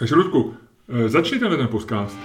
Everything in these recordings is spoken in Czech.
Takže Ludku, eh, začni tenhle ten podcast.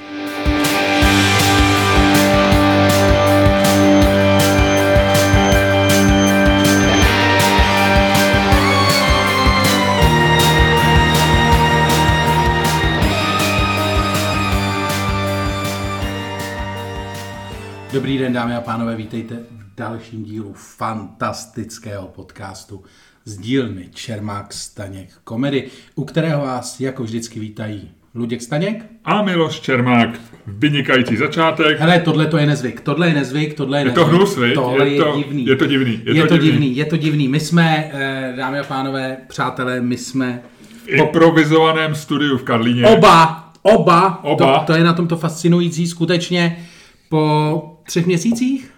Dobrý den, dámy a pánové, vítejte v dalším dílu fantastického podcastu z dílny Čermák Staněk komedy, u kterého vás jako vždycky vítají Luděk Staněk. A Miloš Čermák. Vynikající začátek. Hele, tohle to je nezvyk, tohle je nezvyk, tohle je Je to hnus? Tohle Je je, to- divný. je to divný, je Je, to to divný. divný, je to divný. My jsme, eh, dámy a pánové, přátelé, my jsme V improvizovaném studiu v Karlíně. oba, oba, Oba. To, to je na tomto fascinující, skutečně po třech měsících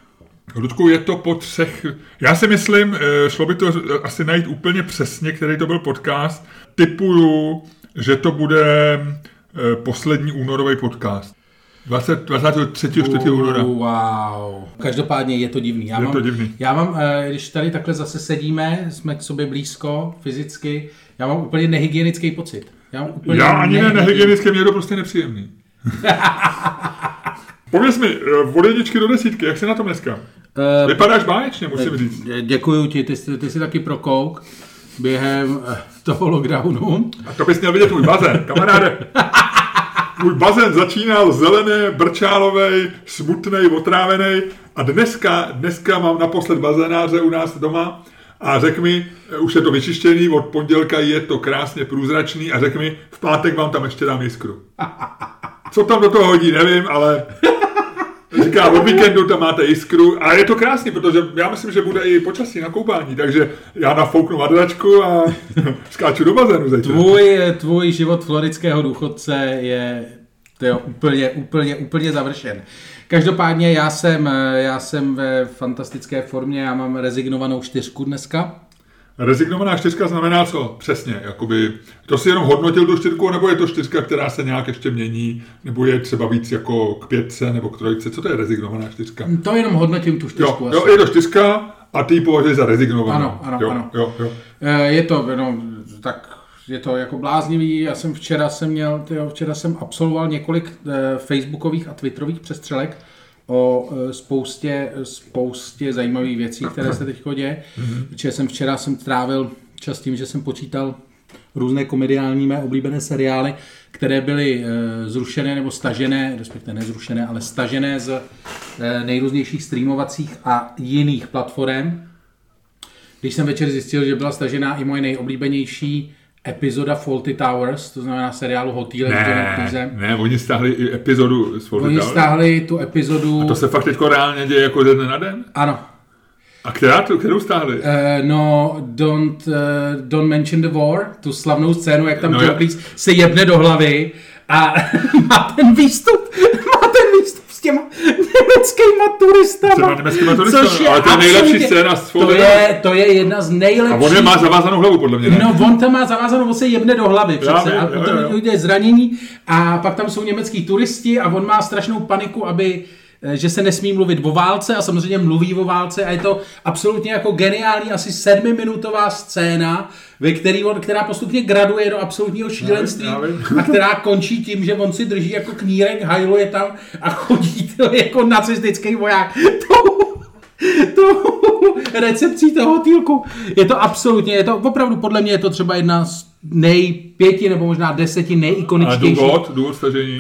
Ludku, je to po třech... Já si myslím, eh, šlo by to asi najít úplně přesně, který to byl podcast. Typuju, že to bude eh, poslední únorový podcast. 20, 23. 4. února. Wow. Každopádně je to divný. Já Je mám, to divný. Já mám, eh, když tady takhle zase sedíme, jsme k sobě blízko, fyzicky, já mám úplně nehygienický pocit. Já, mám úplně Já ani ne nehygienický- nehygienické, mě je to prostě nepříjemný. Pověz mi, eh, od jedničky do desítky, jak se na tom dneska? Eh, Vypadáš báječně, musím říct. Dě- Děkuju ti, ty, jsi- ty jsi taky prokouk během eh, toho lockdownu. A to bys měl vidět tvůj bazén, kamaráde. Můj bazén začínal zelený, brčálovej, smutnej, otrávený a dneska, dneska mám naposled bazénáře u nás doma a řekl mi, eh, už je to vyčištěný, od pondělka je to krásně průzračný a řekl mi, v pátek vám tam ještě dám jiskru. Co tam do toho hodí, nevím, ale říká, od víkendu tam máte jiskru a je to krásný, protože já myslím, že bude i počasí na koupání, takže já nafouknu madračku a skáču do bazénu zajtra. Tvůj, tvůj život floridského důchodce je tyjo, úplně, úplně, úplně završen. Každopádně já jsem, já jsem ve fantastické formě, já mám rezignovanou čtyřku dneska. Rezignovaná čtyřka znamená co? Přesně, jakoby, to si jenom hodnotil tu čtyřku, nebo je to čtyřka, která se nějak ještě mění, nebo je třeba víc jako k pětce nebo k trojce, co to je rezignovaná čtyřka? To jenom hodnotím tu Jo, čtyřku. jo, asi. je to čtyřka a ty ji považuješ za rezignovanou. Ano, ano, jo, ano. Jo, jo. Eh, Je to, no, tak je to jako bláznivý. Já jsem včera jsem měl, tyjo, včera jsem absolvoval několik eh, facebookových a twitterových přestřelek o eh, spoustě, spoustě zajímavých věcí, které se teď děje. Protože jsem včera jsem trávil čas tím, že jsem počítal různé komediální mé oblíbené seriály, které byly eh, zrušené nebo stažené, respektive nezrušené, ale stažené z eh, nejrůznějších streamovacích a jiných platform. Když jsem večer zjistil, že byla stažená i moje nejoblíbenější epizoda Faulty Towers, to znamená seriálu Hotel Ne, ne, oni stáhli i epizodu s Oni Forty stáhli tu epizodu... To se fakt teď reálně děje jako ze dne na den? Ano. A která, tu- kterou stáhli? Uh, no, don't, uh, don't mention the war, tu slavnou scénu, jak tam No John Cleese se jebne do hlavy a má ten výstup, má ten výstup těma německýma turistama. Těma německýma turistama, což je ale to je nejlepší scéna z to je, to je jedna z A nejlepších. on je má zavázanou hlavu, podle mě, ne? No, on tam má zavázanou, on se jebne do hlavy přece. vím, a jo, potom jo. je zranění a pak tam jsou německý turisti a on má strašnou paniku, aby že se nesmí mluvit o válce a samozřejmě mluví o válce a je to absolutně jako geniální asi sedmiminutová scéna, ve který on, která postupně graduje do absolutního šílenství já vím. a která končí tím, že on si drží jako knírek, hajluje tam a chodí to jako nacistický voják. To, to recepcí toho týlku. Je to absolutně, je to opravdu podle mě je to třeba jedna z nejpěti nebo možná deseti A nejikoničtějších. důvod, důvod stažení.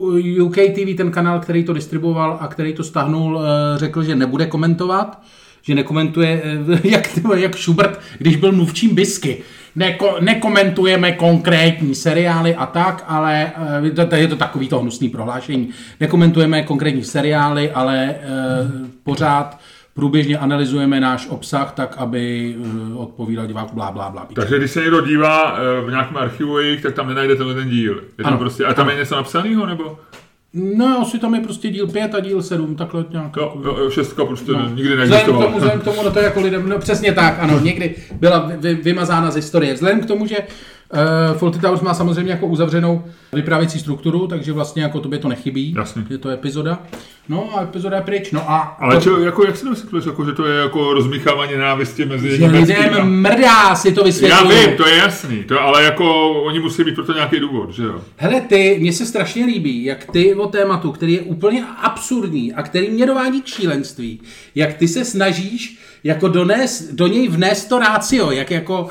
Uh, UK TV, ten kanál, který to distribuoval a který to stahnul, uh, řekl, že nebude komentovat, že nekomentuje, uh, jak, jak Schubert, když byl mluvčím Bisky. Neko, nekomentujeme konkrétní seriály a tak, ale uh, to, to je to takový to hnusný prohlášení. Nekomentujeme konkrétní seriály, ale uh, pořád průběžně analyzujeme náš obsah tak, aby uh, odpovídal diváku blá, blá, blá. Takže když se někdo dívá eh, v nějakém archivu jejich, tak tam nenajde tenhle ten díl. Je tam Ano. prostě, a tam je něco napsaného, nebo? No, asi tam je prostě díl 5 a díl 7, takhle nějak. Jo, jo, jo šestka prostě no. nikdy Vzhledem k neexistovala. tomu, vzhledem k tomu, no to je jako lidem, no přesně tak, ano, někdy byla vy, vy, vymazána z historie. Vzhledem k tomu, že Uh, Fawlty Towers má samozřejmě jako uzavřenou vyprávěcí strukturu, takže vlastně jako tobě to nechybí. Jasně. Je to epizoda. No a epizoda je pryč. No a Ale to, čo, jako, jak si to vysvětluješ, jako, že to je jako rozmíchávání nenávisti mezi že lidem mrdá si to Já vysvětlují. vím, to je jasný, to, ale jako oni musí mít proto nějaký důvod, že jo? Hele, ty, mně se strašně líbí, jak ty o tématu, který je úplně absurdní a který mě dovádí k šílenství, jak ty se snažíš jako dones, do něj vnést to rácio, jak jako,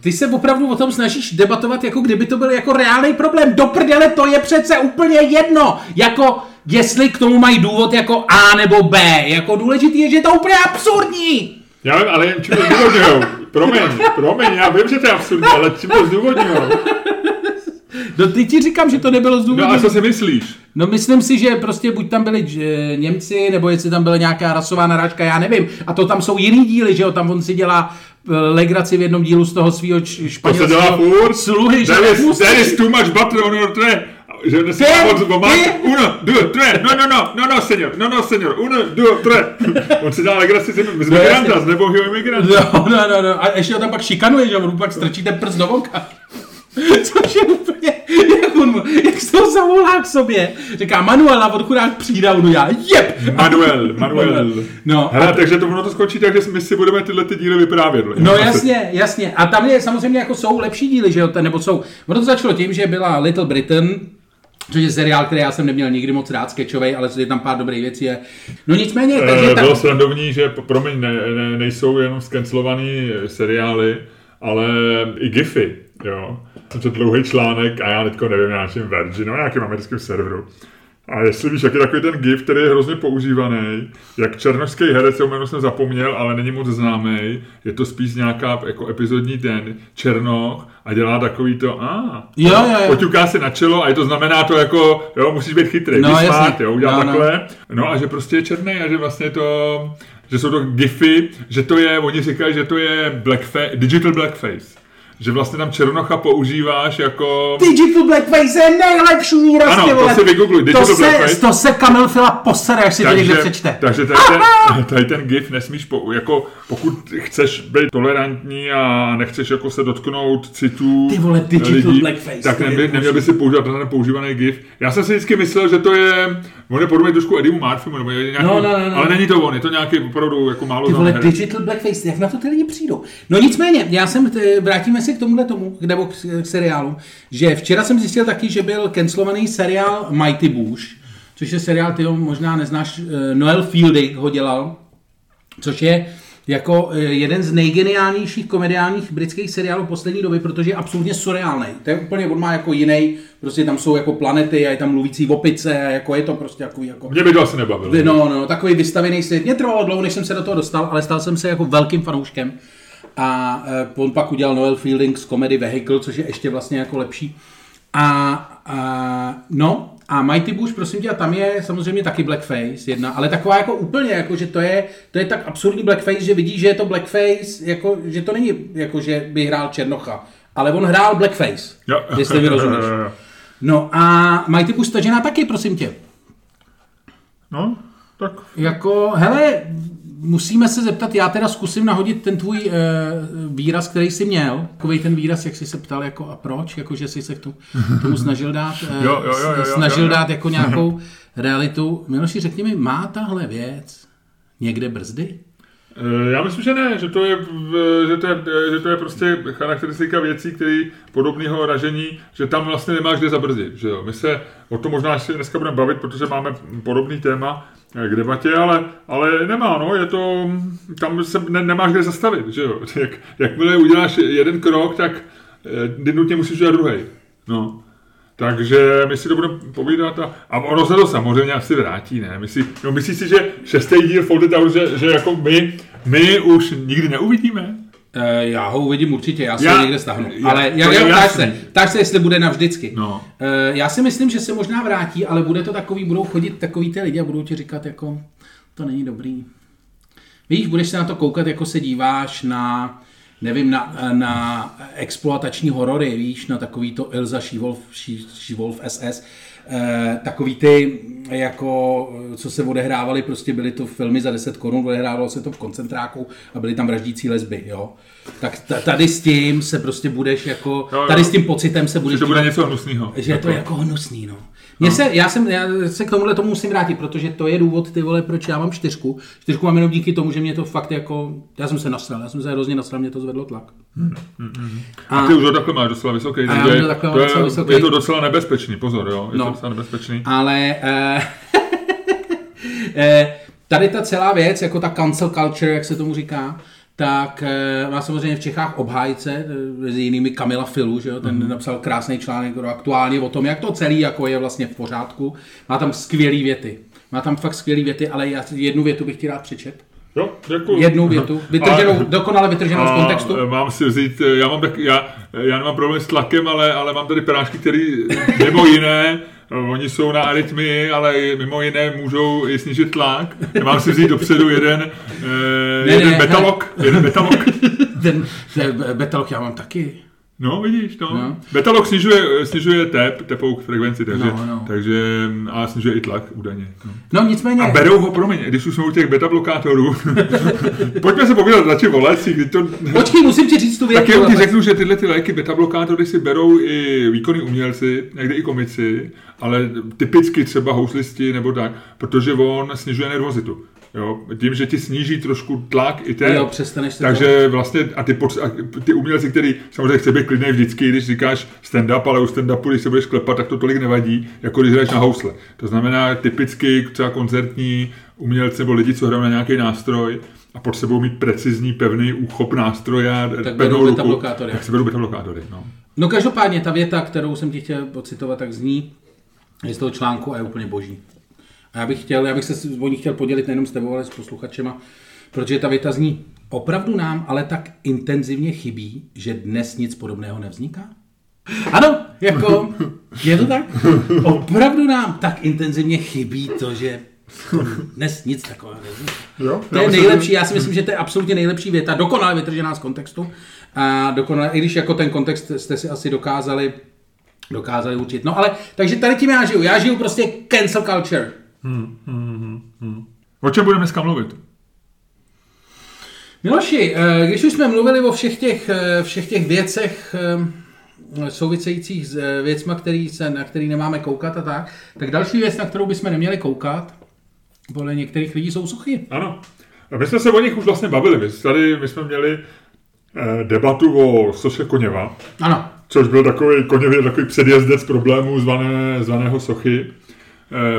ty se opravdu o tom snažíš debatovat, jako kdyby to byl jako reálný problém. Do prdele, to je přece úplně jedno, jako jestli k tomu mají důvod jako A nebo B, jako důležitý je, že je to úplně absurdní. Já vím, ale čím to zdůvodňujou. Promiň, promiň, já vím, že to je absurdní, ale čím to zdůvodňujou. No ty ti říkám, že to nebylo No zdůvodněné. a co si myslíš? No myslím si, že prostě buď tam byli Němci, nebo jestli tam byla nějaká rasová narážka, já nevím. A to tam jsou jiný díly, že jo, tam on si dělá eh, legraci v jednom dílu z toho svého To se španělského dělá furt. sluhy, že There is, there is too much butter on your tray. Že Ty, moc pomáhat. ty. Uno, due, tre, no, no, no, no, no, senior, no, no, senior, uno, due, tre. On si dělá legraci z z migranta, z nebohýho imigranta. No, no, no, no. A ještě ho tam pak šikanuje, že on pak strčí ten prst do voka. Což je úplně, jak on, jak se to zavolá k sobě. Říká Manuela od chudák přijde, no já, jeb! Manuel, Manuel. No, Hele, takže to ono to skončí tak, že my si budeme tyhle ty díly vyprávět. No Asi. jasně, jasně. A tam je samozřejmě jako jsou lepší díly, že jo, nebo jsou. Ono to začalo tím, že byla Little Britain, což je seriál, který já jsem neměl nikdy moc rád, sketchovej, ale je tam pár dobrých věcí. Je. No nicméně, takže Eh, tam, Bylo srandovní, že promiň, ne, ne, nejsou jenom skancelovaný seriály, ale i gify, jo. Jsem četl dlouhý článek a já teďko nevím, na nějakým Virginu, na nějakém americkém serveru. A jestli víš, jak je takový ten gif, který je hrozně používaný, jak černošský herec, jeho jméno jsem zapomněl, ale není moc známý, je to spíš nějaká jako epizodní den, černoch a dělá takový to, a Jo, jo, jo. poťuká si na čelo a je to znamená to jako, jo, musíš být chytrý, No, no, smart, jo, udělat No, no. takhle, no a že prostě je černý a že vlastně to, že jsou to gify, že to je, oni říkají, že to je blackface, digital blackface. Že vlastně tam černocha používáš jako... Digital Blackface je nejlepší výraz, Ano, to si vygoogluj, Digital to se, Blackface. to se Kamil Fila posere, až si to někde přečte. takže tady ten, tady ten gif nesmíš, po, jako pokud chceš být tolerantní a nechceš jako se dotknout citů Ty vole, digital lidí, blackface, tak neměl, neměl by si používat ten používaný gif. Já jsem si vždycky myslel, že to je, on je podobný trošku Edimu Murphymu, nebo nějaký, No, no, no, no. ale není to on, je to nějaký opravdu jako málo Ty vole, digital blackface, jak na to ty lidi přijdou? No nicméně, já jsem, t- vrátíme se k tomuhle tomu, nebo k, k seriálu, že včera jsem zjistil taky, že byl cancelovaný seriál Mighty Bush, což je seriál, ty ho možná neznáš, eh, Noel Fielding ho dělal, což je jako eh, jeden z nejgeniálnějších komediálních britských seriálů poslední doby, protože je absolutně surreálný. To je úplně, on má jako jiný, prostě tam jsou jako planety a je tam mluvící opice a jako je to prostě takový jako... Mě by to asi nebavilo. No, no, takový vystavený svět. Mě trvalo dlouho, než jsem se do toho dostal, ale stal jsem se jako velkým fanouškem. A eh, on pak udělal Noel Fielding z Comedy Vehicle, což je ještě vlastně jako lepší. A, a no, a Mighty Bush, prosím tě, a tam je samozřejmě taky blackface jedna, ale taková jako úplně, jako že to je, to je tak absurdní blackface, že vidíš, že je to blackface, jako, že to není jako, že by hrál Černocha, ale on hrál blackface, Jo. jestli mi rozumíš. No a Mighty Bush ta žena taky, prosím tě. No, tak Jako, hele, musíme se zeptat, já teda zkusím nahodit ten tvůj uh, výraz, který jsi měl, takový ten výraz, jak jsi se ptal, jako a proč, jako že jsi se k tomu, tomu snažil dát, uh, Jo, jo, jo, jo, snažil jo, jo. dát jako nějakou realitu. Miloši, řekni mi, má tahle věc někde brzdy? Eh, Já myslím, že ne, že to je, že to je, že to je prostě charakteristika věcí, které podobného ražení, že tam vlastně nemáš kde zabrzdit. Že jo? My se o tom možná ještě dneska budeme bavit, protože máme podobný téma k debatě, ale, ale nemá, no, je to, tam se ne, nemáš kde zastavit, že jo. Jak, jakmile uděláš jeden krok, tak eh, nutně musíš udělat druhý. No. Takže my si to budeme povídat a, a ono se to samozřejmě asi vrátí, ne? Myslí, no, myslíš si, že šestý díl Folded Tower, že, že jako my, my už nikdy neuvidíme? Uh, já ho uvidím určitě, já si Já- ho někde stáhnu. já- ale já, já, jasný. se, ptáš se, jestli bude navždycky. No. Uh, já si myslím, že se možná vrátí, ale bude to takový, budou chodit takový ty lidi a budou ti říkat jako, to není dobrý. Víš, budeš se na to koukat, jako se díváš na, nevím, na, na exploatační horory, víš, na takový to Ilza She- She-Wolf SS, eh, takový ty, jako, co se odehrávaly, prostě byly to filmy za 10 korun, odehrávalo se to v koncentráku a byly tam vraždící lesby, jo. Tak tady s tím se prostě budeš jako, tady s tím pocitem se budeš Že to bude něco hnusného. že je to jako hnusný, no. Mně se, já, jsem, já se k tomuhle tomu musím vrátit, protože to je důvod, ty vole, proč já mám čtyřku. Čtyřku mám jenom díky tomu, že mě to fakt jako, já jsem se nasral, já jsem se hrozně nasral, mě to zvedlo tlak. A ty už ho takhle máš docela vysoký, A takže takhle to je, vysoký. je to docela nebezpečný, pozor, jo, je No. to docela nebezpečný. Ale eh, eh, tady ta celá věc, jako ta cancel culture, jak se tomu říká, tak eh, má samozřejmě v Čechách obhájce, eh, mezi jinými Kamila Filu, že jo? ten Mhm. mm. napsal krásný článek aktuálně o tom, jak to celý jako je vlastně v pořádku. Má tam skvělé věty. Má tam fakt skvělé věty, ale já jednu větu bych ti rád přečet. Jo, děkuji. Jednu větu, vytrženou, A- dokonale vytrženou z kontextu. mám si vzít, já mám tak, já, já nemám problém s tlakem, ale, ale mám tady prášky, které mimo jiné, oni jsou na arytmii, ale mimo jiné můžou i snížit tlak. Já mám si vzít dopředu jeden, eh, Ne, jeden ne, betalok, jeden betalok. Ten, ten betalok já mám taky. No, vidíš, no. No. Betalok snižuje, snižuje tep, tepou frekvenci, takže, No, no. takže a snižuje i tlak údajně. No. No nicméně, A berou ho, promiň, když už jsme u těch beta blokátorů, pojďme se povídat radši o lécích, to... počkej, musím ti říct tu větu. Tak jenom ti řeknu, že tyhle ty léky beta blokátory si berou i výkonní umělci, někdy i komici, ale typicky třeba houslisti nebo tak, protože on snižuje nervozitu. Jo? Tím, že ti sníží trošku tlak i ten. Jo, přestaneš se Takže vlastně a ty, a ty umělci, který samozřejmě chce být klidný vždycky, když říkáš stand-up, ale u stand-upu, když se budeš klepat, tak to tolik nevadí, jako když hraješ na housle. To znamená typicky třeba koncertní umělci nebo lidi, co hrají na nějaký nástroj a pod sebou mít precizní, pevný úchop nástroje a Tak pevnou berou ruku. Tak si berou blokátory. No. No každopádně ta věta, kterou jsem ti chtěl pocitovat, tak zní je z toho článku a je úplně boží. A já bych, chtěl, já bych se o ní chtěl podělit nejenom s tebou, ale s posluchačema, protože ta věta zní, opravdu nám ale tak intenzivně chybí, že dnes nic podobného nevzniká? Ano, jako, je to tak? Opravdu nám tak intenzivně chybí to, že dnes nic takového nevzniká. Jo? To je nejlepší, já si myslím, že to je absolutně nejlepší věta, dokonale vytržená z kontextu. A dokonale, i když jako ten kontext jste si asi dokázali, dokázali učit. No ale, takže tady tím já žiju. Já žiju prostě cancel culture. O čem budeme dneska mluvit? Miloši, eh, když už jsme mluvili o všech těch, eh, všech těch věcech eh, souvisejících s věcma, který se, na který nemáme koukat a tak, tak další věc, na kterou bychom neměli koukat, podle některých lidí jsou suchy. Ano. A my jsme se o nich už vlastně bavili. My, tady, my jsme měli debatu o Soše Koněva, Ano, což byl takový Koněvě takový předjezdec problémů zvané, zvaného Sochy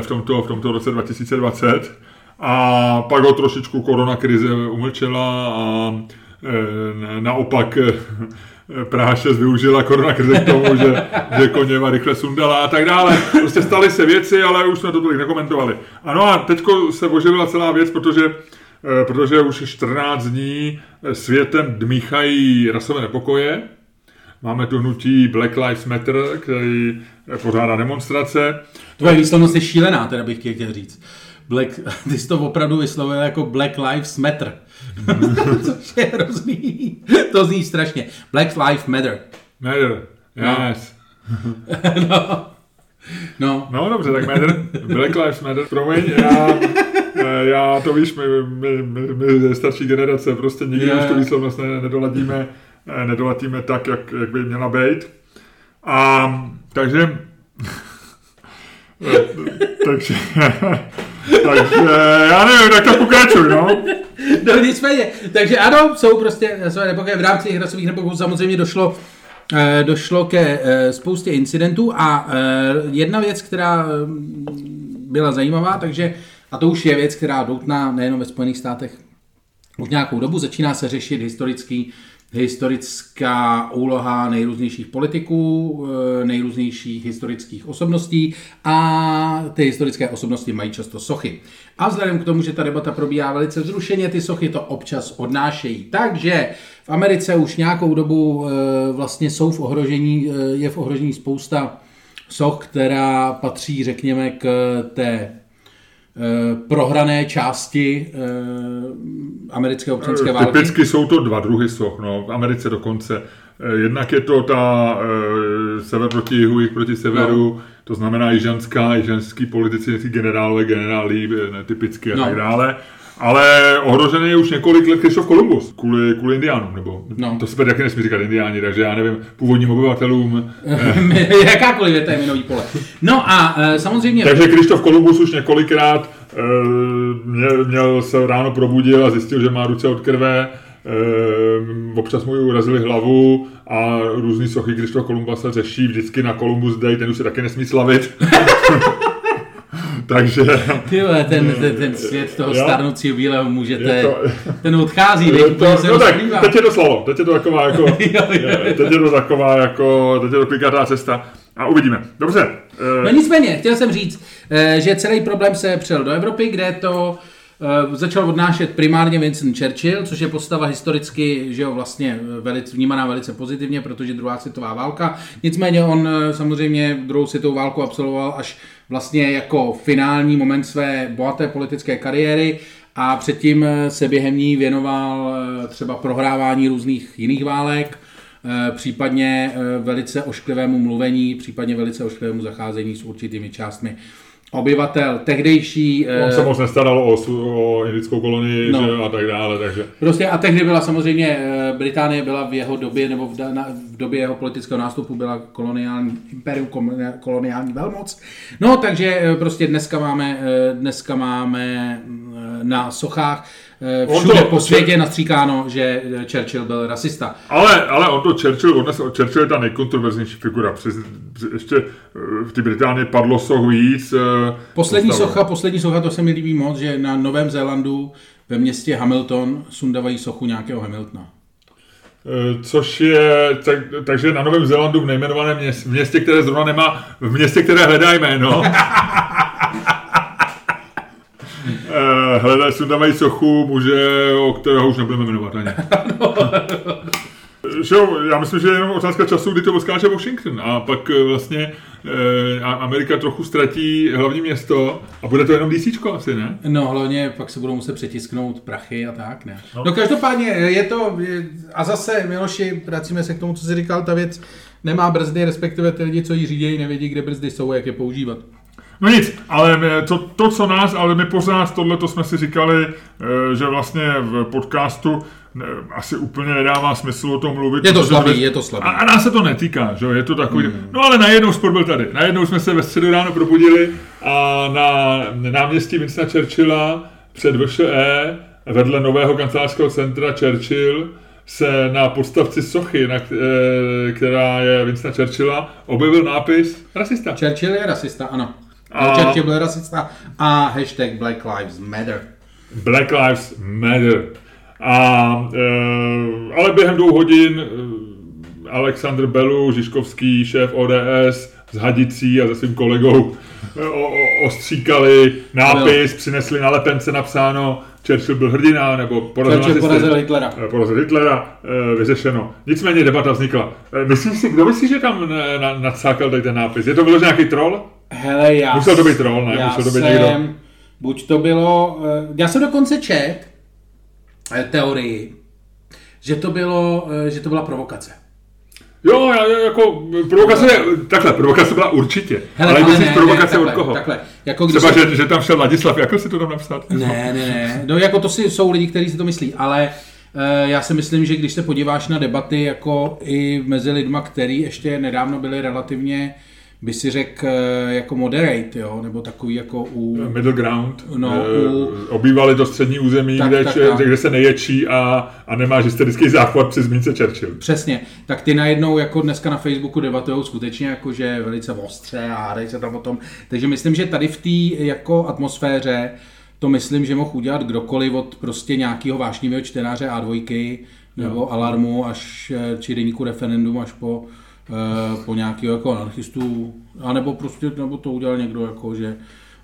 v tomto, v tomto roce 2020. A pak ho trošičku koronakrize umlčela a eh, naopak eh, Praha 6 využila koronakrize k tomu, že, že Koněva rychle sundala a tak dále. Prostě staly se věci, ale už jsme to tolik nekomentovali. Ano a teďko se oživila celá věc, protože eh, protože už 14 dní světem dmíchají rasové nepokoje. Máme tu hnutí Black Lives Matter, který pořádá demonstrace. Tvoje výslovnost je šílená, teda bych chtěl říct. Black, ty jsi to opravdu vyslovil jako Black Lives Matter. Což je hrozný. To zní strašně. Black Lives Matter. Matter. Yes. no. no. No dobře, tak Matter. Black Lives Matter. Promiň, já, já to víš, my, my, my, my ze starší generace prostě nikdy Je. už tu výslovnost ne, nedoladíme, eh, nedoladíme tak, jak, jak by měla být. A takže takže, takže já nevím, tak to pokračuj, no. No nicméně, takže ano, jsou prostě své nepokoje. V rámci těch rasových nepokojů samozřejmě došlo eh, došlo ke eh, spoustě incidentů a eh, jedna věc, která mm, byla zajímavá, takže a to už je věc, která doutná nejenom ve Spojených státech už nějakou dobu, začíná se řešit historický, historická úloha nejrůznějších politiků, eh, nejrůznějších historických osobností a ty historické osobnosti mají často sochy. A vzhledem k tomu, že ta debata probíhá velice vzrušeně, ty sochy to občas odnášejí. Takže v Americe už nějakou dobu eh, vlastně jsou v ohrožení, eh, je v ohrožení spousta soch, která patří, řekněme, k té prohrané části eh, americké občanské války? Typicky jsou to dva druhy soch, no, v Americe dokonce. Eh, jednak je to ta e, sever proti jihu, jih proti severu, no. to znamená jižanská, jižanský politici, generálové, generálí, typicky a no. tak dále. Ale ohrožený je už několik let Krištof Kolumbus kvůli, kvůli indiánům, nebo no. to se taky nesmí říkat indiáni, takže já nevím, původním obyvatelům. Jakákoliv věta je minový pole. No a e, samozřejmě... Takže Krištof Kolumbus už několikrát e, měl, měl se ráno probudil a zjistil, že má ruce od krve, e, občas mu urazili hlavu a různý sochy Krištofa Kolumba se řeší vždycky na Columbus Day, ten už se taky nesmí slavit. Takže... Tyhle, ten, ten, ten svět toho starnoucího bílého můžete, to, ten odchází, je to, se no tak, teď je to slovo, teď je to taková jako, jo, jo. teď je to taková jako, teď je to klikatá cesta a uvidíme. Dobře. No nicméně, chtěl jsem říct, eh, že celý problém se přel do Evropy, kde to Eh, začal odnášet primárně Winston Churchill, což je postava historicky, že jo, vlastně velice, vnímaná velice pozitivně, protože druhá světová válka. Nicméně on eh, samozřejmě druhou světovou válku absolvoval až vlastně jako finální moment své bohaté politické kariéry a předtím eh, se během ní věnoval třeba prohrávání různých jiných válek, případně velice ošklivému mluvení, případně velice ošklivému zacházení s určitými částmi obyvatel tehdejší... On se eh, moc nestaral o, o indickou kolonii no. že, a tak dále, takže... Prostě a tehdy byla samozřejmě, eh, Británie byla v jeho době, nebo v, na, v době jeho politického nástupu byla koloniální imperium, koloniální velmoc. No, takže eh, prostě dneska máme, dneska máme na sochách Eh, všude to, po světě nastříkáno, že Churchill byl rasista. Ale, ale on to Churchill, odnes, Churchill je ta nejkontroverznější figura. Přes, ještě eh, v té Británii padlo soch víc. Eh, poslední postavu. socha, poslední socha, to se mi líbí moc, že na Novém Zélandu ve městě Hamilton sundávají sochu nějakého Hamiltona. Což je, tak, takže na Novém Zélandu v nejmenovaném městě, v městě, které zrovna nemá, v městě, které hledá jméno. Eh, hledají, sundávají sochu muže, o kterého už nebudeme jmenovat ani. že jo, já myslím, že je jenom otázka času, kdy to odskáče Washington a pak eh, vlastně e, Amerika trochu ztratí hlavní město a bude to jenom DC asi, ne? No hlavně pak se budou muset přetisknout prachy a tak, ne? No, no každopádně je to, je, a zase Miloši, vracíme se k tomu, co jsi říkal, ta věc nemá brzdy, respektive ty lidi, co ji řídí, nevědí, kde brzdy jsou a jak je používat. No nic, ale to, to, co nás, ale my pořád tohle to jsme si říkali, eh, že vlastně v podcastu asi úplně nedává smysl o tom mluvit. Je to slabý, je to slabý. A, a nás se to netýká, že je to takový. Hmm. No ale najednou sport byl tady. Najednou jsme se ve středu ráno probudili a na náměstí Vincenta Churchilla před VŠE vedle nového kancelářského centra Churchill se na podstavci sochy, na, eh, která je Vincenta Churchilla, objevil nápis rasista. Churchill je rasista, ano. A... Churchill byl rasista a hashtag Black Lives Matter. Black Lives Matter. A, e, ale během dvou hodin e, Aleksandr Belu, Žižkovský šéf ODS, s Hadicí a se svým kolegou e, o, o, ostříkali nápis, no. přinesli na lepence napsáno Churchill byl hrdina, nebo porazil, porazil Hitlera. Porazil Hitlera, vyřešeno. Nicméně debata vznikla. Myslíš si, kdo myslí, že tam nadsákal tady ten nápis? Je to vyložený nějaký troll? Hele, já... Musel to být troll, ne? Já Musel to být jsem, někdo. Buď to bylo... Eh, já jsem dokonce čet eh, teorii, že to, bylo, eh, že to byla provokace. Jo, já, jako provokace, takhle, provokace byla určitě. Hele, ale, ale myslíš ne, provokace ne, takhle, od koho? Takhle, jako Třeba, se... že, že, tam šel Ladislav, jak si to tam napsat? Ne, ne, ne, no jako to si, jsou lidi, kteří si to myslí, ale já si myslím, že když se podíváš na debaty jako i mezi lidma, který ještě nedávno byli relativně uh, by si řekl eh, jako moderate, jo? nebo takový jako u... Middle ground. No, e, u... Obývali to střední území, tak, kde, tak, če, tak. kde se neječí a, a nemáš hysterický záchvat při zmínce Churchill. Přesně. Tak ty najednou jako dneska na Facebooku debatují skutečně jako, že velice ostře a hádají se tam o tom. Takže myslím, že tady v té jako atmosféře to myslím, že mohl udělat kdokoliv od prostě nějakého vášnivého čtenáře A2 nebo jo. alarmu až eh, či deníku referendum až po Eh, po nějakého jako anarchistů, anebo prostě, nebo to udělal někdo, jako, že,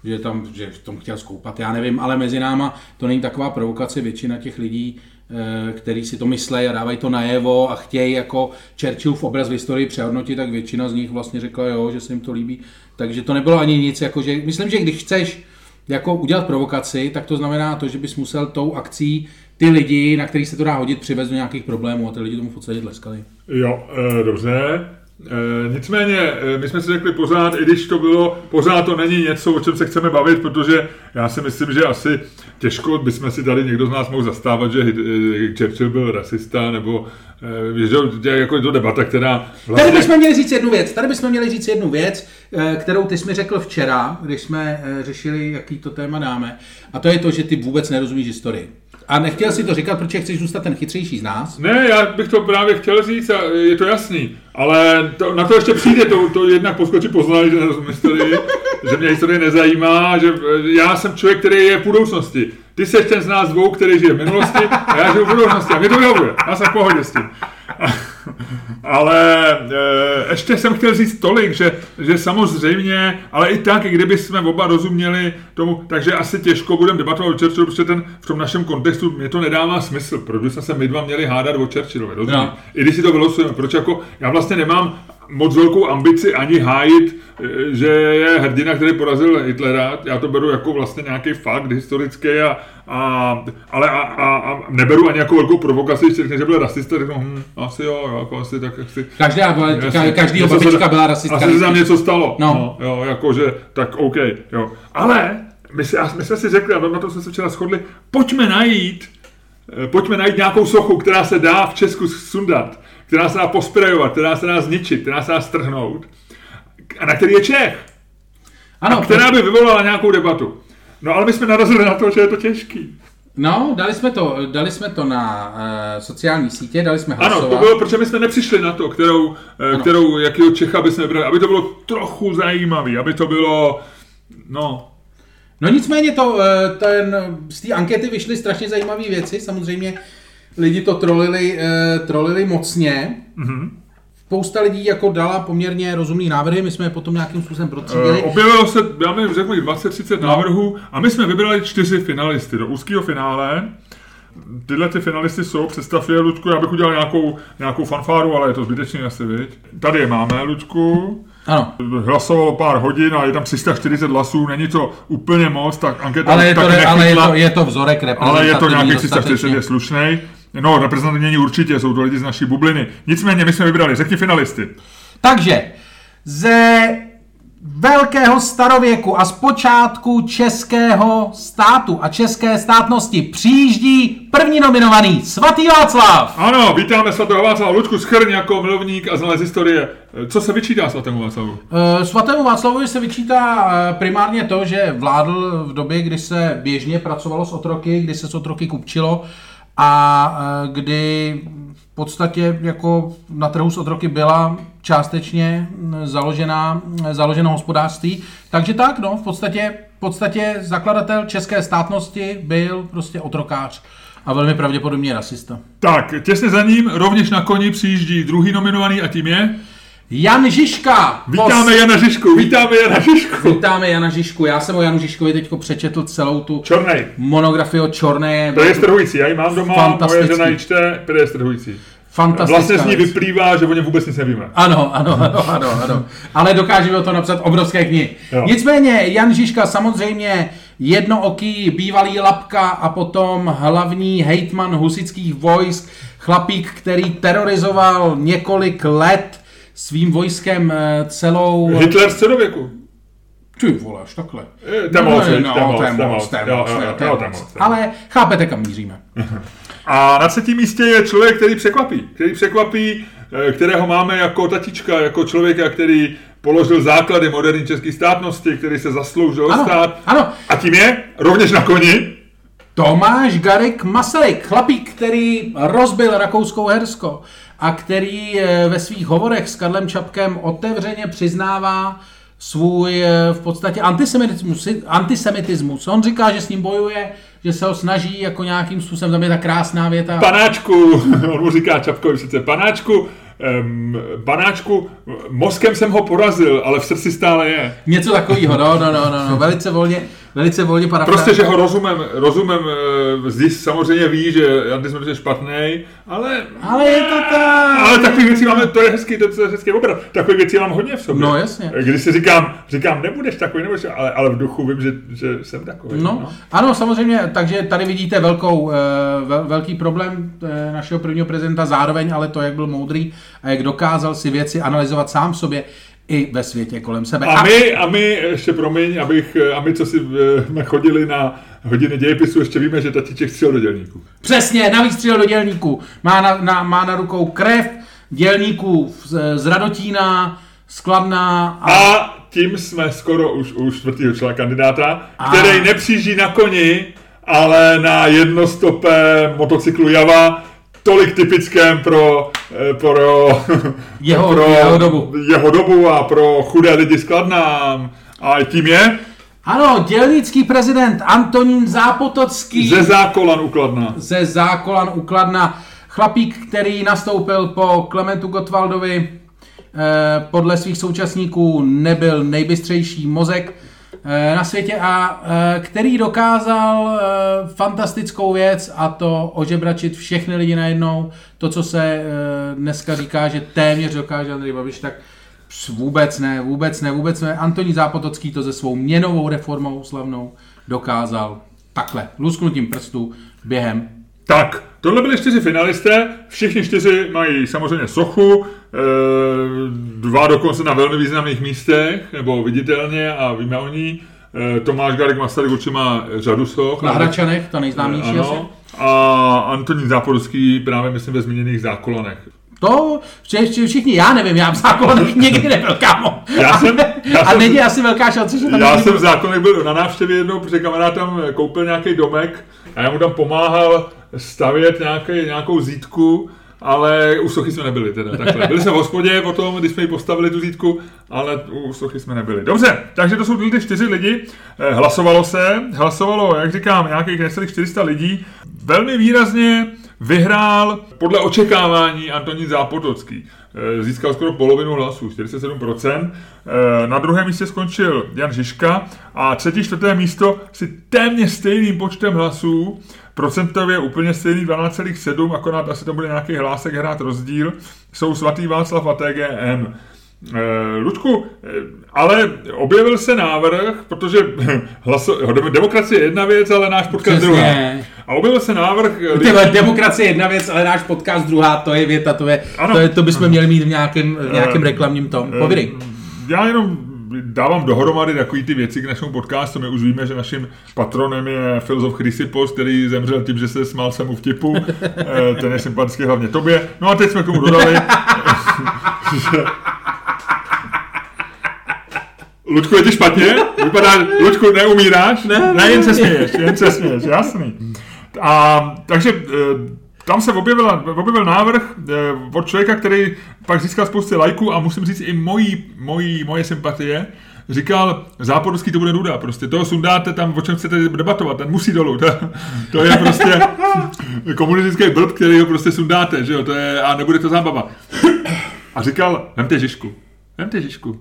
že tam, že v tom chtěl skoupat, já nevím, ale mezi náma to není taková provokace, většina těch lidí, eh, který si to myslí a dávají to najevo a chtějí jako Churchillův obraz v historii přehodnotit, tak většina z nich vlastně řekla, jo, že se jim to líbí. Takže to nebylo ani nic, jako že, myslím, že když chceš jako udělat provokaci, tak to znamená to, že bys musel tou akcí ty lidi, na kterých se to dá hodit, přivést do nějakých problémů a ty lidi tomu v podstatě tleskali. Jo, e, dobře. E, nicméně, e, my jsme si řekli pořád, i když to bylo, pořád to není něco, o čem se chceme bavit, protože já si myslím, že asi těžko bychom si tady někdo z nás mohl zastávat, že Churchill byl rasista, nebo e, že jako je to debata, která vlastně... Tady bychom měli říct jednu věc, tady bychom měli říct jednu věc, kterou ty jsi mi řekl včera, když jsme řešili, jaký to téma dáme, a to je to, že ty vůbec nerozumíš historii. A nechtěl si to říkat, protože chceš zůstat ten chytřejší z nás? Ne, já bych to právě chtěl říct a je to jasný. Ale to, na to ještě přijde, to, to jednak poskočí poznali, že historii, že mě historie nezajímá, že já jsem člověk, který je v budoucnosti. Ty jsi ten z nás dvou, který žije v minulosti a já žiju v budoucnosti a mě to vyhovuje. Já jsem v pohodě s tím. ale e, ještě jsem chtěl říct tolik, že, že samozřejmě, ale i tak, i kdyby jsme oba rozuměli tomu, takže asi těžko budeme debatovat o Churchillu, protože ten v tom našem kontextu mě to nedává smysl, proč bychom se my dva měli hádat o Churchillovi, rozumím? No. I když si to vylosujeme, proč jako, já vlastně nemám moc velkou ambici ani hájit, eh, že je hrdina, který porazil Hitlera. Já to beru jako vlastně nějaký fakt historický, a, a, ale a, a, a, neberu ani jako velkou provokaci, když řekne, že byl rasista, řeknu, hm, asi jo, jako asi tak, asi... Každá, jasný, každýho babička byla rasistka. Asi se tam něco stalo, no. no jo, jakože, tak OK, jo. Ale my, si, my jsme si řekli, a na to jsme se včera shodli, pojďme najít, eh, pojďme najít nějakou sochu, která se dá v Česku sundat která se dá posprejovat, která se dá zničit, která se dá strhnout a na který je Čech. Ano, a která by vyvolala nějakou debatu. No ale my jsme narazili na to, že je to těžký. No, dali jsme to, dali jsme to na uh, sociální sítě, dali jsme hlasovat. Ano, to bylo, protože my jsme nepřišli na to, kterou, uh, kterou jakého Čecha by jsme vybrali, aby to bylo trochu zajímavý, aby to bylo, no... No nicméně to, uh, ten, z té ankety vyšly strašně zajímavé věci, samozřejmě lidi to trolili, uh, trolili mocně. Mm-hmm. Spousta lidí jako dala poměrně rozumný návrhy, my jsme je potom nějakým způsobem protřídili. Uh, objevilo se, já bych řekl, 20-30 no. návrhů a my jsme vybrali čtyři finalisty do úzkého finále. Tyhle ty finalisty jsou, představ je, Ludku, já bych udělal nějakou, nějakou fanfáru, ale je to zbytečný asi, viď? Tady je máme, Ludku. Ano. Hlasovalo pár hodin a je tam 340 hlasů, není to úplně moc, tak anketa ale je to, tak ale je to, je to vzorek Ale je to nějakých 340, je slušný. No, reprezentativní určitě, jsou to lidi z naší bubliny. Nicméně my jsme vybrali, řekni finalisty. Takže, ze velkého starověku a z počátku českého státu a české státnosti přijíždí první nominovaný Svatý Václav. Ano, vítáme svatého Václava Lučku Schrň jako milovník a znalec historie. Co se vyčítá svatému Václavu? Uh, svatému Václavovi se vyčítá uh, primárně to, že vládl v době, kdy se běžně pracovalo s otroky, kdy se s otroky kupčilo a e, kdy v podstatě jako na trhu s otroky byla částečně založená, založeno hospodářství. Takže tak, no, v podstatě, v podstatě zakladatel české státnosti byl prostě otrokář a velmi pravděpodobně rasista. Tak, těsně za ním rovněž na koni přijíždí druhý nominovaný a tím je? Jan Žižka! Vítáme Jana Žižku, vítáme Jana Žižku. Vítáme Jana Žižku. Já jsem o Janu Žižkovi teď přečetl celou tu Čornej. monografii o Čorné. To je strhující, já ji mám doma, moje žena ji čte, to je strhující. Vlastně z ní vyplývá, že o něm vůbec nic nevíme. Ano, ano, ano, ano, ano. Ale dokážeme o to napsat obrovské knihy. Jo. Nicméně Jan Žižka samozřejmě jednooký bývalý lapka a potom hlavní hejtman husických vojsk, chlapík, který terorizoval několik let svým vojskem eh, celou... Hitler z středověku. Ty vole, až takhle. To je moc, to je moc, Ale chápete, kam míříme. A na třetím místě je člověk, který překvapí. Který překvapí, eh, kterého máme jako tatička, jako člověka, který položil základy moderní české státnosti, který se zasloužil ano, stát. Ano. A tím je rovněž na koni. Tomáš Garik Masaryk, chlapík, který rozbil Rakouskou Hersko a který eh, ve svých hovorech s Karlem Čapkem otevřeně přiznává svůj eh, v podstatě antisemitismus, antisemitismus. On říká, že s ním bojuje, že se ho snaží jako nějakým způsobem, tam je ta krásná věta. Panáčku, on mu říká Čapkovi sice, panáčku, um, panáčku, mozkem jsem ho porazil, ale v srdci stále je. Něco takového, no, no, no, no, no, velice volně, velice volně parafráze. Prostě, že ho rozumím, rozumím, eh, zdi samozřejmě ví, že antisemitismus je špatný, ale... Ale je to tak. Ale takových věcí máme, to je hezký, to je hezký obrat. Takových věcí mám hodně v sobě. No, jasně. Když si říkám, říkám, nebudeš takový, nebudeš, ale, ale v duchu vím, že, že jsem takový. No, ano, samozřejmě, takže tady vidíte velkou, eh, vel, velký problém eh, našeho prvního prezidenta, zároveň ale to, jak byl moudrý a jak dokázal si věci analyzovat sám sobě i ve světě kolem sebe. A my, a my ještě promiň, abych, a my, co si eh, jsme chodili na hodiny dějepisu, ještě víme, že tatíček střel do dělníků. Přesně, navíc střel do dělníků. Má na, na, má na rukou krev dělníků z, z Radotína, Skladná a... a tím jsme skoro už u čtvrtého člena kandidáta, a... který nepřijíždí na koni, ale na jednostopé motocyklu Java, tolik typickém pro, eh, pro, jeho, pro jeho, dobu. jeho dobu a pro chudé lidi skladnám. A tím je? Ano, dělnický prezident Antonín Zápotocký. Ze Zákolan ukladna. Ze Zákolan ukladna. Chlapík, který nastoupil po Klementu Gottwaldovi, eh, podle svých současníků nebyl nejbystřejší mozek, na světě a eh, který dokázal eh, fantastickou věc a to ožebračit všechny lidi najednou. To, co se dneska říká, že téměř dokáže Andrej Babiš, tak vůbec ne, vůbec ne, vůbec ne. Antoní Zápotocký to se svou měnovou reformou slavnou dokázal takhle, lusknutím prstů během tak, tohle byli čtyři finalisté, všichni čtyři mají samozřejmě sochu, dva dokonce na velmi významných místech, nebo viditelně a víme o ní. Tomáš Garek Masaryk určitě má řadu soch. Na Hračanech, to nejznámější ano. asi. A Antonín Záporovský právě myslím ve zmíněných zákolonech. To všichni, já nevím, já v zákonech nikdy nebyl, kámo. Já jsem, já a není asi velká šance, že tam Já jsem v zákonech byl na návštěvě jednou, protože kamarád tam koupil nějaký domek a já mu tam pomáhal stavět nějaký, nějakou zítku, ale u sochy jsme nebyli teda takhle. Byli jsme v hospodě potom, když jsme ji postavili tu zítku, ale u sochy jsme nebyli. Dobře, takže to jsou ty čtyři lidi. Eh, hlasovalo se, hlasovalo, jak říkám, nějakých necelých 400 lidí. Velmi výrazně vyhrál podle očekávání Antonín Zápotocký. Eh, získal skoro polovinu hlasů, 47%. Eh, na druhém místě skončil Jan Žižka a třetí, čtvrté místo si téměř stejným počtem hlasů procentově úplně stejný 12,7, akorát asi to bude nějaký hlásek hrát rozdíl, jsou svatý Václav a TGM. Eh, Ludku, eh, ale objevil se návrh, protože hlaso, demokracie je jedna věc, ale náš podcast Přesně. druhá. A objevil se návrh... Tyhle, demokracie je jedna věc, ale náš podcast druhá, to je věta, to, je, ano. to, je, to bychom měli mít v nějakém, v nějakém reklamním tom. Povídej. Já jenom dávám dohromady takový ty věci k našemu podcastu. My už víme, že naším patronem je filozof Chrysippos, který zemřel tím, že se smál svému vtipu. Eh, ten je sympatický hlavně tobě. No a teď jsme k tomu dodali, že... Luďku, je ti špatně? Vypadá, Luďku, neumíráš? Ne, ne, jen se směješ, jen se směješ, jasný. A, takže eh, tam se objevil, objevil návrh eh, od člověka, který pak získal spousty lajků a musím říct i mojí, mojí, moje sympatie. Říkal, záporovský to bude nuda, prostě toho sundáte tam, o čem chcete debatovat, ten musí dolů, to, to je prostě komunistický blb, který ho prostě sundáte, že jo, to je, a nebude to zábava. A říkal, vemte Žižku, vemte Žižku.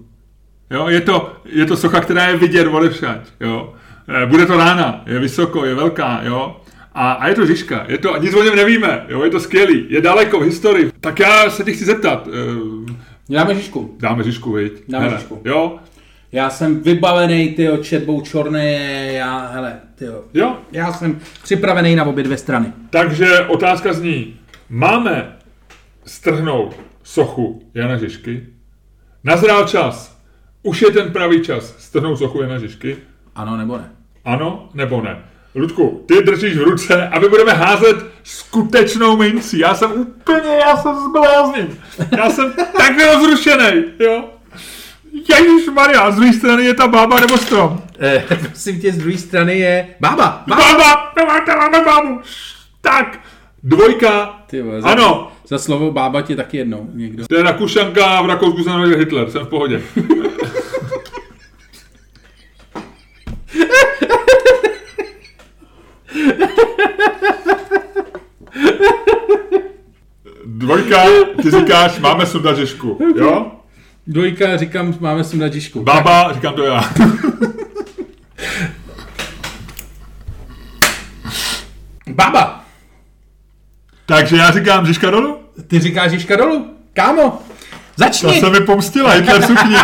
Jo, je to, je to socha, která je vidět odevšať, jo. Eh, bude to rána, je vysoko, je velká, jo. A, a je to Žižka, je to, nic o něm nevíme, jo, je to skvělý, je daleko v historii. Tak já se ti chci zeptat. Uh, dáme Žižku. Dáme Žižku, viď? Dáme hele, Žižku. Jo? Já jsem vybavený, tyjo, četbou čorné, já, hele, tyjo. Jo? Já jsem připravený na obě dvě strany. Takže otázka zní, máme strhnout sochu Jana Žižky? Nazrál čas. Už je ten pravý čas strhnout sochu Jana Žižky? Ano nebo ne? Ano nebo ne? Ludku, ty držíš v ruce a my budeme házet skutečnou minci. Já jsem úplně, já jsem zblázním. Já jsem tak rozrušený, jo. Ježíš Maria, z druhé strany je ta bába nebo strom? Eh, prosím tě, z druhé strany je bába. Bába, bába, tam máme bábu. Tak, dvojka, Ty vole, za, ano. Za slovo bába ti taky jednou někdo. To je Rakušanka a v Rakousku se Hitler, jsem v pohodě. Dvojka, ty říkáš, máme sundat jo? Dvojka, říkám, máme sundat Baba, tak. říkám to já. Baba! Takže já říkám Žižka dolů? Ty říkáš Žižka dolů. Kámo, začni! To se mi pomstila, Hitler sukni.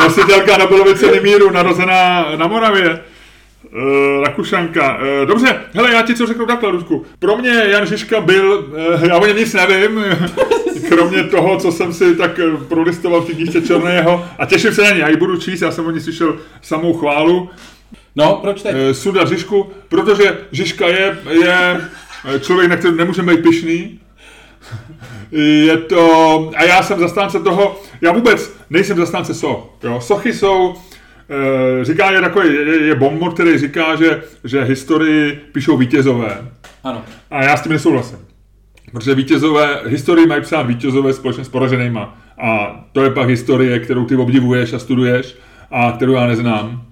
Nositelka Nobelovy ceny míru, narozená na Moravě. Uh, Rakušanka. Uh, dobře, hele, já ti co řeknu takhle, Rusku. Pro mě Jan Žižka byl, uh, já o něm nic nevím, kromě toho, co jsem si tak prolistoval v té knížce Černého a těším se na ně, já ji budu číst, já jsem o ní slyšel samou chválu. No, proč teď? Eh, Suda Žižku, protože Žižka je, je člověk, na kterém nemůžeme být pišný. Je to, a já jsem zastánce toho, já vůbec nejsem zastánce soch. Jo. Sochy jsou, říká je takový, je, je bombor, který říká, že, že historii píšou vítězové. Ano. A já s tím nesouhlasím. Protože vítězové, historii mají psát vítězové společně s poraženýma. A to je pak historie, kterou ty obdivuješ a studuješ a kterou já neznám.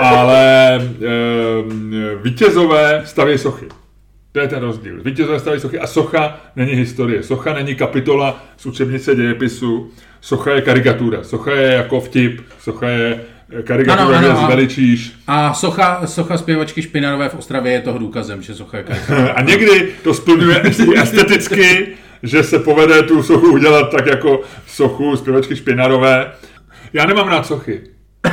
Ale e, vítězové staví sochy. To je ten rozdíl. Vítězové staví sochy a socha není historie. Socha není kapitola z učebnice dějepisu. Socha je karikatura. Socha je jako vtip. Socha je karikatura, Ano, ano, zveličíš. A socha, socha zpěvačky Špinarové v Ostravě je toho důkazem, že socha je karikatura. A někdy to splňuje esteticky, že se povede tu sochu udělat tak jako sochu zpěvačky Špinarové. Já nemám rád sochy.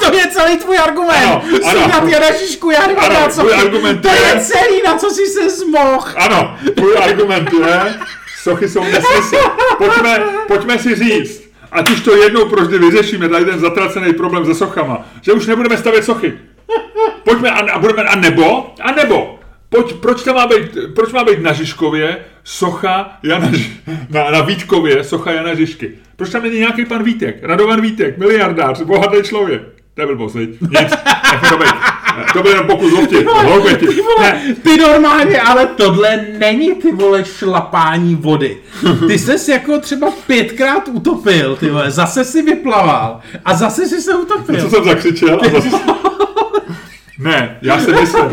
to je celý tvůj argument. Ano, ano. Sunat Jana Žižku, já nemám Ano, rád tvůj sochy. argument To je celý, na co jsi se zmohl. Ano, můj argument je, sochy jsou nesmysl. Pojďme, pojďme si říct, ať už to jednou proždy vyřešíme, tady ten zatracený problém se sochama, že už nebudeme stavět sochy. Pojďme a, a budeme, a nebo, a nebo, pojď, proč, tam má být, proč má být na Žižkově socha Jana, na, na Vítkově socha Jana Žižky? Proč tam není nějaký pan Vítek, Radovan Vítek, miliardář, bohatý člověk? To je blbost? Nic, to byl jenom pokus o vtip, hloupěti. Ne, Ty normálně, ale tohle není ty vole šlapání vody. Ty ses jako třeba pětkrát utopil, ty vole, zase si vyplaval a zase si se Co utopil. jsem zakřičel? A zase... Ne, já si myslím,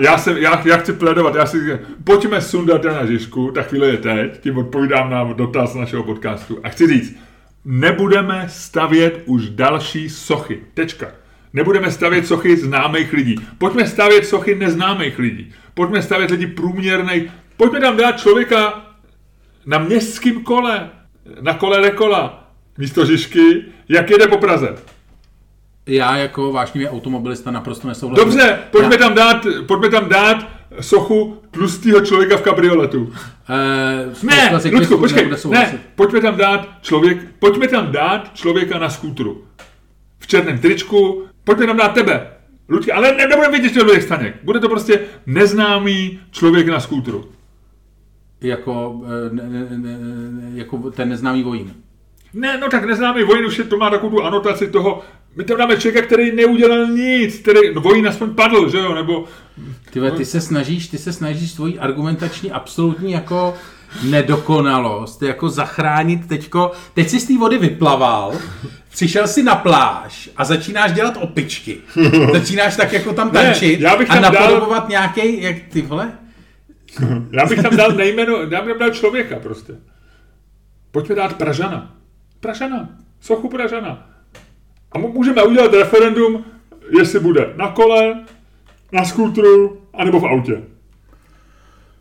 já, jsem, já, já chci plédovat, já si pojďme sundat Jana Žižku, ta chvíle je teď, tím odpovídám na dotaz našeho podcastu. A chci říct, nebudeme stavět už další sochy. Tečka. Nebudeme stavět sochy známých lidí. Pojďme stavět sochy neznámých lidí. Pojďme stavět lidi průměrných. Pojďme tam dát člověka na městském kole, na kole Rekola, místo Žižky, jak jede po Praze. Já jako vášnivý automobilista naprosto nesouhlasím. Dobře, pojďme Já- tam dát, pojďme tam dát sochu tlustého člověka v kabrioletu. Eh, Ne, Ludku, počkej, ne, pojďme tam dát člověk, pojďme tam dát člověka na skútru. V černém tričku, pojďme tam dát tebe. Ludky, ale ne, nebudeme vědět, že to Ludek Staněk. Bude to prostě neznámý člověk na skútru. Jako, eh, ne, ne, ne, jako ten neznámý vojín. Ne, no tak neznámý vojín už je, to má takovou tu anotaci toho, my tam dáme člověka, který neudělal nic, který, no vojín aspoň padl, že jo, nebo Ty, ty se snažíš, ty se snažíš svoji argumentační absolutní jako nedokonalost jako zachránit teďko, teď jsi z té vody vyplaval, přišel si na pláž a začínáš dělat opičky. Začínáš tak jako tam Ne, tančit já bych a tam dal- napodobovat nějaký, jak ty vole? Já bych tam dal nejmeno, já bych tam dal člověka prostě. Pojďme dát Pražana. Pražana. Sochu Pražana. A můžeme udělat referendum, jestli bude na kole, na skútru, anebo v autě.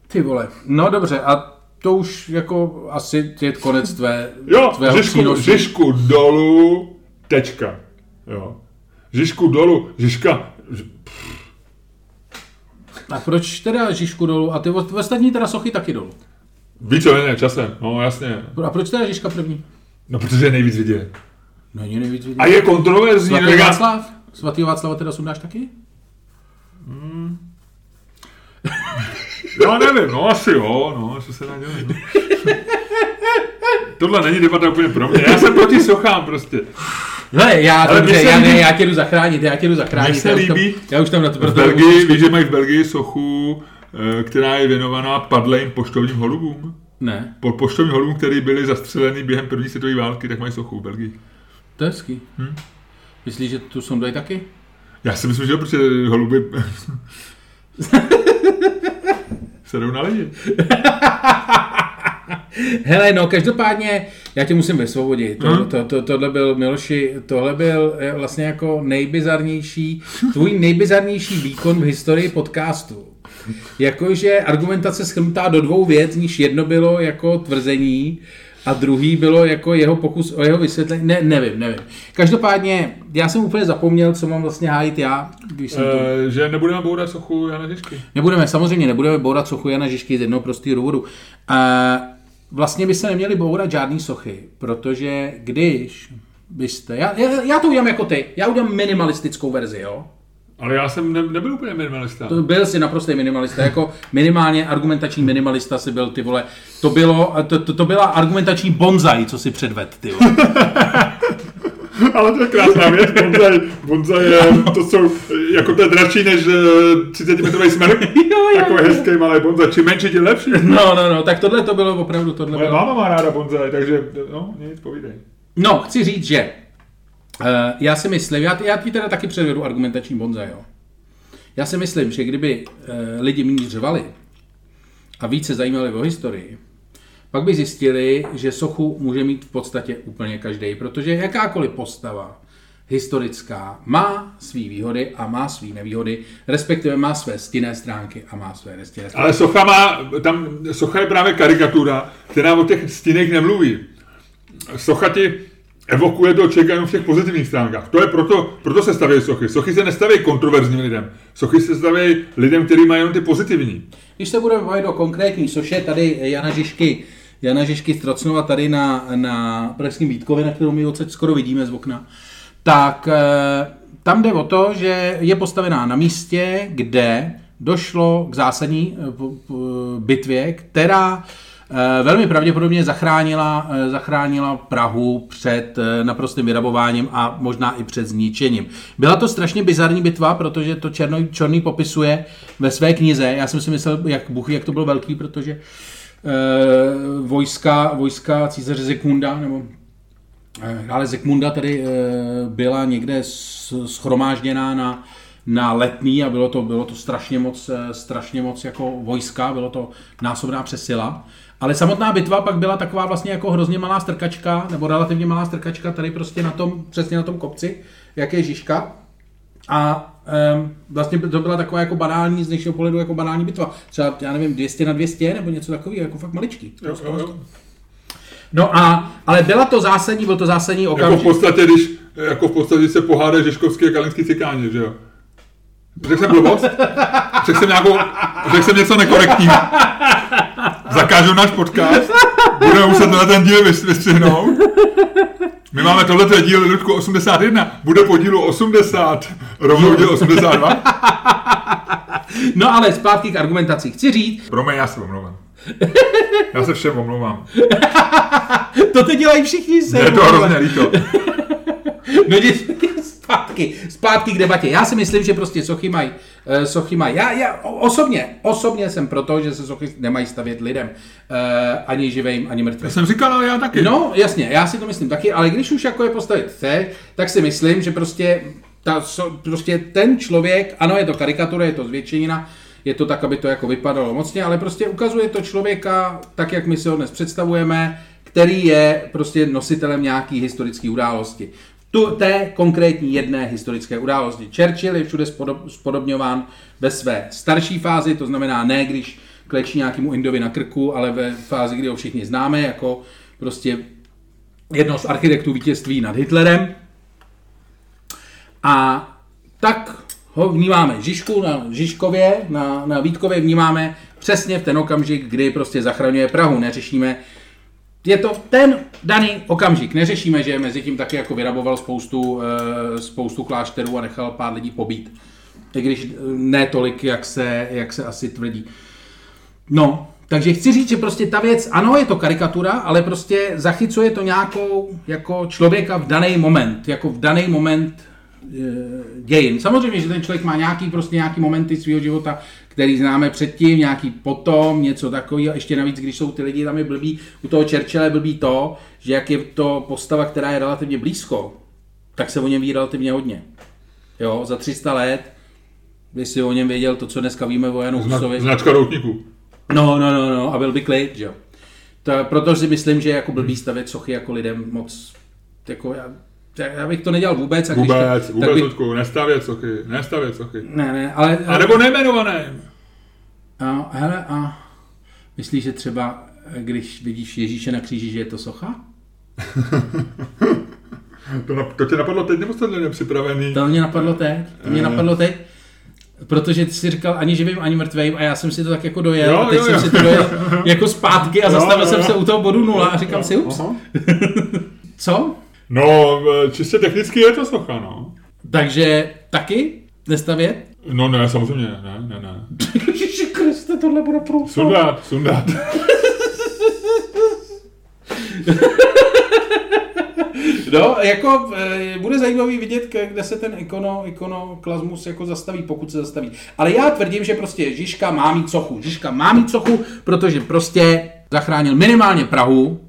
Ty vole. No dobře, a to už jako asi je konec tvé, Jo, tvého Žižku, přínosu. Žižku dolů, tečka. Jo. Žižku dolů, Žižka, A proč teda Žižku dolů a ty ostatní teda sochy taky dolů? víceméně časem, no jasně. A proč teda Žižka první? No protože je nejvíc vidět. Není nejvíc vidět. A je kontroverzní. Svatý no, já- Václav? Svatý Václava teda sundáš taky? Já nevím, no asi jo, no, co se dá dělat, no. Tohle není debata úplně pro mě, já jsem proti sochám prostě. Hele, já, Ale dobře, já, líbí- ne, já tě jdu zachránit, já tě jdu zachránit. Mně se já, už tam, líbí- já už tam na to V. Belgii, víš, že mají v Belgii sochu, eh, která je věnovaná padlým poštovním holubům. Ne, Po poštovním holubům, který byli zastřeleni během první světové války, tak mají sochu v Belgii. to je hezký. Hm? Myslíš, že tu sondají taky? Já si myslím, že jo, protože holuby se jdou na lidi. Hele, no, každopádně, já tě musím vysvobodit. To, Mhm. to, to, tohle byl, Miloši, tohle byl eh, vlastně jako nejbizarnější, tvůj nejbizarnější výkon v historii podcastu. jakože argumentace schrnutá do dvou věc, níž jedno bylo jako tvrzení a druhý bylo jako jeho pokus o jeho vysvětlení. Ne, nevím, nevím. Každopádně, já jsem úplně zapomněl, co mám vlastně hájit já, když jsem to... E, že nebudeme bourat sochu Jana Žižky. Nebudeme, samozřejmě nebudeme bourat sochu Jana Žižky z jednoho prostého důvodu. E, vlastně by se neměli bourat žádný sochy, protože když byste... Já, já, já to udělám jako ty, já udělám minimalistickou verzi, jo? Ale já jsem ne, nebyl úplně minimalista. To byl si naprostý minimalista, jako minimálně argumentační minimalista si byl, ty vole. To, bylo, to, to, to byla argumentační bonzai, co si předved, ty vole. Ale to je krásná věc, bonzai, bonzai je, to jsou, jako to je dražší než 30 eh, metrový smrk, takový hezký malý bonzai, čím menší, tím lepší. No, no, no, tak tohle to bylo opravdu, tohle Moje bylo. máma má ráda bonzai, takže, no, nic, povídej. No, chci říct, že já si myslím, já, já ti teda taky předvedu argumentační bonzai, jo. Já si myslím, že kdyby uh, lidi méně řvali a více zajímali o historii, pak by zjistili, že sochu může mít v podstatě úplně každý, protože jakákoliv postava historická má své výhody a má své nevýhody, respektive má své stinné stránky a má své nestinné stránky. Ale socha má, tam, socha je právě karikatura, která o těch stinech nemluví. Socha ti evokuje toho člověka jenom v těch pozitivních stránkách. To je proto, proto se staví sochy. Sochy se nestaví kontroverzním lidem. Sochy se staví lidem, kteří mají jenom ty pozitivní. Když se budeme bavit o konkrétní soše, tady Jana Žižky, Jana Žižky Strocnova tady na, na Pražském Vítkově, na kterou my odsaď skoro vidíme z okna, tak eh, tam jde o to, že je postavená na místě, kde došlo k zásadní eh, bitvě, která velmi pravděpodobně zachránila, eh, zachránila Prahu před eh, naprostým vyrabováním a možná i před zničením. Byla to strašně bizarní bitva, protože to Černý, Černý popisuje ve své knize. Já jsem si myslel, jak Bůh, jak to bylo velký, protože eh, vojska, vojska císaře Zikmunda, nebo eh, ale Zikmunda tady eh, byla někde schromážděná na, na letný a bylo to, bylo to strašně moc, eh, strašně moc jako vojska, bylo to násobná přesila. Ale samotná bitva pak byla taková vlastně jako hrozně malá strkačka, nebo relativně malá strkačka tady prostě na tom, přesně na tom kopci, jak je Žižka. A um, vlastně to byla taková jako banální, z dnešního pohledu jako banální bitva. Třeba, já nevím, 200 na 200 nebo něco takového, jako fakt maličký. Jo, jo, jo. No a, ale byla to zásadní, byl to zásadní Jako v okamžik. podstatě, když, jako v podstatě se pohádají Žižkovský a Kalinský cikáni, že jo? Řekl jsem blbost? Řekl jsem nějakou, řekl jsem něco nekorektního. Zakážu náš podcast, budeme muset na ten díl vys- vystřihnout. My máme tohleto je díl Ludku 81, bude po dílu 80, rovnou díl 82. No ale zpátky k argumentaci. Chci říct, Promiň, já se omlouvám. Já se všem omlouvám. to teď dělají všichni se. Je to hrozně líto. No zpátky, zpátky k debatě. Já si myslím, že prostě sochy mají, eh, sochy mají. Já, já osobně, osobně jsem proto, že se sochy nemají stavět lidem. Eh, ani živým, ani mrtvým. Já jsem říkal, ale já taky. No, jasně, já si to myslím taky, ale když už jako je postavit chce, tak si myslím, že prostě, ta, so, prostě ten člověk, ano, je to karikatura, je to zvětšenina, je to tak, aby to jako vypadalo mocně, ale prostě ukazuje to člověka tak, jak my si ho dnes představujeme, který je prostě nositelem nějaký historické události. Tu, té konkrétní jedné historické události. Churchill je všude spodob, spodobňován ve své starší fázi, to znamená ne, když klečí nějakému Indovi na krku, ale ve fázi, kdy ho všichni známe, jako prostě jedno z architektů vítězství nad Hitlerem. A tak ho vnímáme Žižku na Žižkově, na, na Vítkově vnímáme přesně v ten okamžik, kdy prostě zachraňuje Prahu. Neřešíme, je to ten daný okamžik. Neřešíme, že mezi tím taky jako vyraboval spoustu, eh, spoustu klášterů a nechal pár lidí pobít. I když eh, ne tolik, jak se, jak se asi tvrdí. No, takže chci říct, že prostě ta věc, ano, je to karikatura, ale prostě zachycuje to nějakou jako člověka v daný moment, jako v daný moment e, dějin. Samozřejmě, že ten člověk má nějaký prostě nějaký momenty svého života, který známe předtím, nějaký potom, něco takového. Ještě navíc, když jsou ty lidi tam je blbý, u toho Churchilla je blbý to, že jak je to postava, která je relativně blízko, tak se o něm ví relativně hodně. Jo, za 300 let, by si o něm věděl to, co dneska víme o Janu Husovi. Značka doutníků. No, no, no, no, a byl by klid, že jo. To, protože si myslím, že jako blbý stavět sochy jako lidem moc, jako já, já bych to nedělal vůbec. A když Vůbec, to, vůbec, tak bych, Ludku, nestavět sochy, nestavět sochy. ne, ne, ale, A nebo nejmenované. A, hele, a myslíš, že třeba, když vidíš Ježíše na kříži, že je to socha? To, na, to tě napadlo teď, nebo jste to nepřipravený? To mě napadlo teď. To mě Eh. napadlo teď. Protože ty jsi říkal ani živým, ani mrtvým a já jsem si to tak jako dojel Jo, a teď jo, jsem jo. si to dojel jako zpátky a Jo, zastavil jo, jsem jo. se u toho bodu nula a říkám si, ups, co? No, e, čistě technicky je to socha, no. Takže taky nestavět? No ne, samozřejmě, ne, ne, ne. Ježiši Kriste, tohle bude průpad. Sundat, sundat. No, jako e, bude zajímavý vidět, kde se ten ikono, ikonoklasmus jako zastaví, pokud se zastaví. Ale já tvrdím, že prostě Žižka má mít sochu. Žižka má mít sochu, protože prostě zachránil minimálně Prahu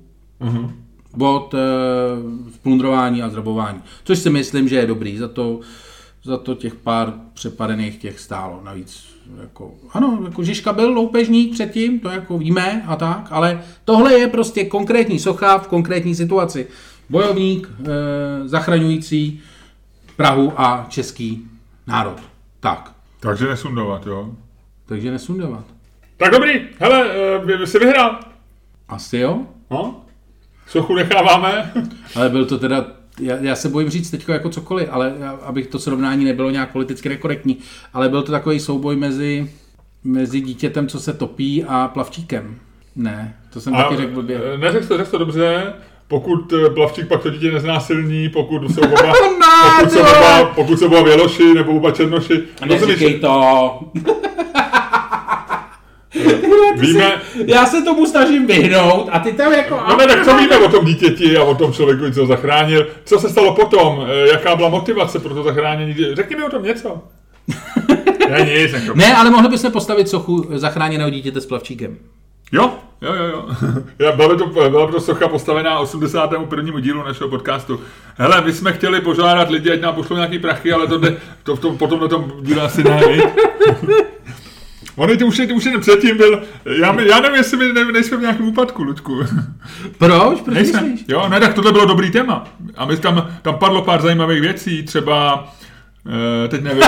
Mhm. Od e, splundrování a zrabování. Což si myslím, že je dobrý. Za to, za to těch pár přepadených těch stálo. Navíc jako, ano, jako Žižka byl loupežník předtím, to jako víme a tak, ale tohle je prostě konkrétní socha v konkrétní situaci. Bojovník, e, zachraňující Prahu a český národ. Tak, Takže nesundovat, jo. takže nesundávat. Tak dobrý, hele, jsi vyhrál. Asi jo, No? Sochu necháváme. ale byl to teda, já, já se bojím říct teď jako cokoliv, ale abych to srovnání nebylo nějak politicky nekorektní, ale byl to takový souboj mezi, mezi dítětem, co se topí a plavčíkem. Ne, to jsem taky řekl blbě. Neřekl to, řekl to dobře. Pokud e, plavčík pak to dítě neznásilní, pokud jsou oba, pokud jsou oba, pokud jsou oba věloši nebo oba černoši. Rozumíš? Neříkej to. Víme, Já se tomu snažím vyhnout a ty tam jako... No ne, tak co víme o tom dítěti a o tom člověku, co ho zachránil? Co se stalo potom? E, Jaká byla motivace pro to zachránění? Řekni mi o tom něco. Ne, nic, jako. Ne, ale mohli bychom postavit sochu zachráněného dítěte s plavčíkem. Jo, jo, jo, jo. Já, byla, by to, byla by to socha postavená 81. dílu našeho podcastu. Hele, my jsme chtěli požádat lidi, ať nám pošlou nějaký prachy, ale to, jde, to, to potom na tom díle asi ne. Ono ty už, už jen předtím byl, já, my- já nevím, jestli my ne, nejsme v nějakém úpadku, Ludku. Proč? Proč Nejsme. myslíš? Jo, ne, tak tohle bylo dobrý téma. A my tam, tam padlo pár zajímavých věcí, třeba, e, teď nevím,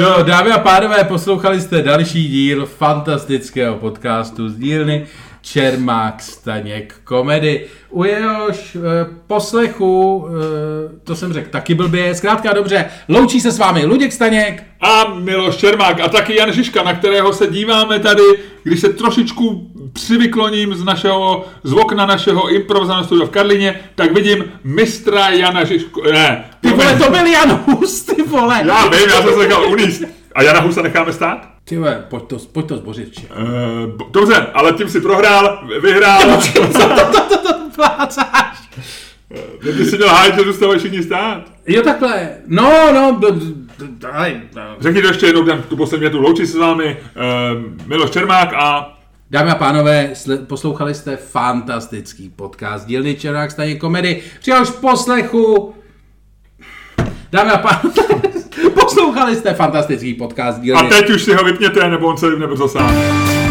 No, dámy a pánové, poslouchali jste další díl fantastického podcastu z dílny Čermák Staněk komedy. U jehož e, poslechu, e, to jsem řekl taky blbě, zkrátka dobře, loučí se s vámi Luděk Staněk. a Miloš Čermák a taky Jan Žižka, na kterého se díváme tady, když se trošičku přivykloním z našeho, z okna našeho improvizovaného studia v Karlině, tak vidím mistra Jana Žižku, ne, Ty vole, to byl Jan Hus, ty vole. já vím, já jsem se nechal uníst. A Jana Husa necháme stát? Ty vole, pojď to, pojď to zbořit vče. E, bo- dobře, ale tím si prohrál, vyhrál. Plácáš. Ty si měl hájit, že zůstávají všichni stát. Jo takhle, no, no, d- d- d- ale, no. Řekni to ještě jednou, tu poslední větu, loučí se s vámi e, Miloš Čermák a Dámy a pánové, sle- poslouchali jste fantastický podcast dílny Čerák staně komedy. Při jehož poslechu... Dámy a pánové, poslouchali jste fantastický podcast a dílny... teď už si ho vypněte, nebo on se nebo sám.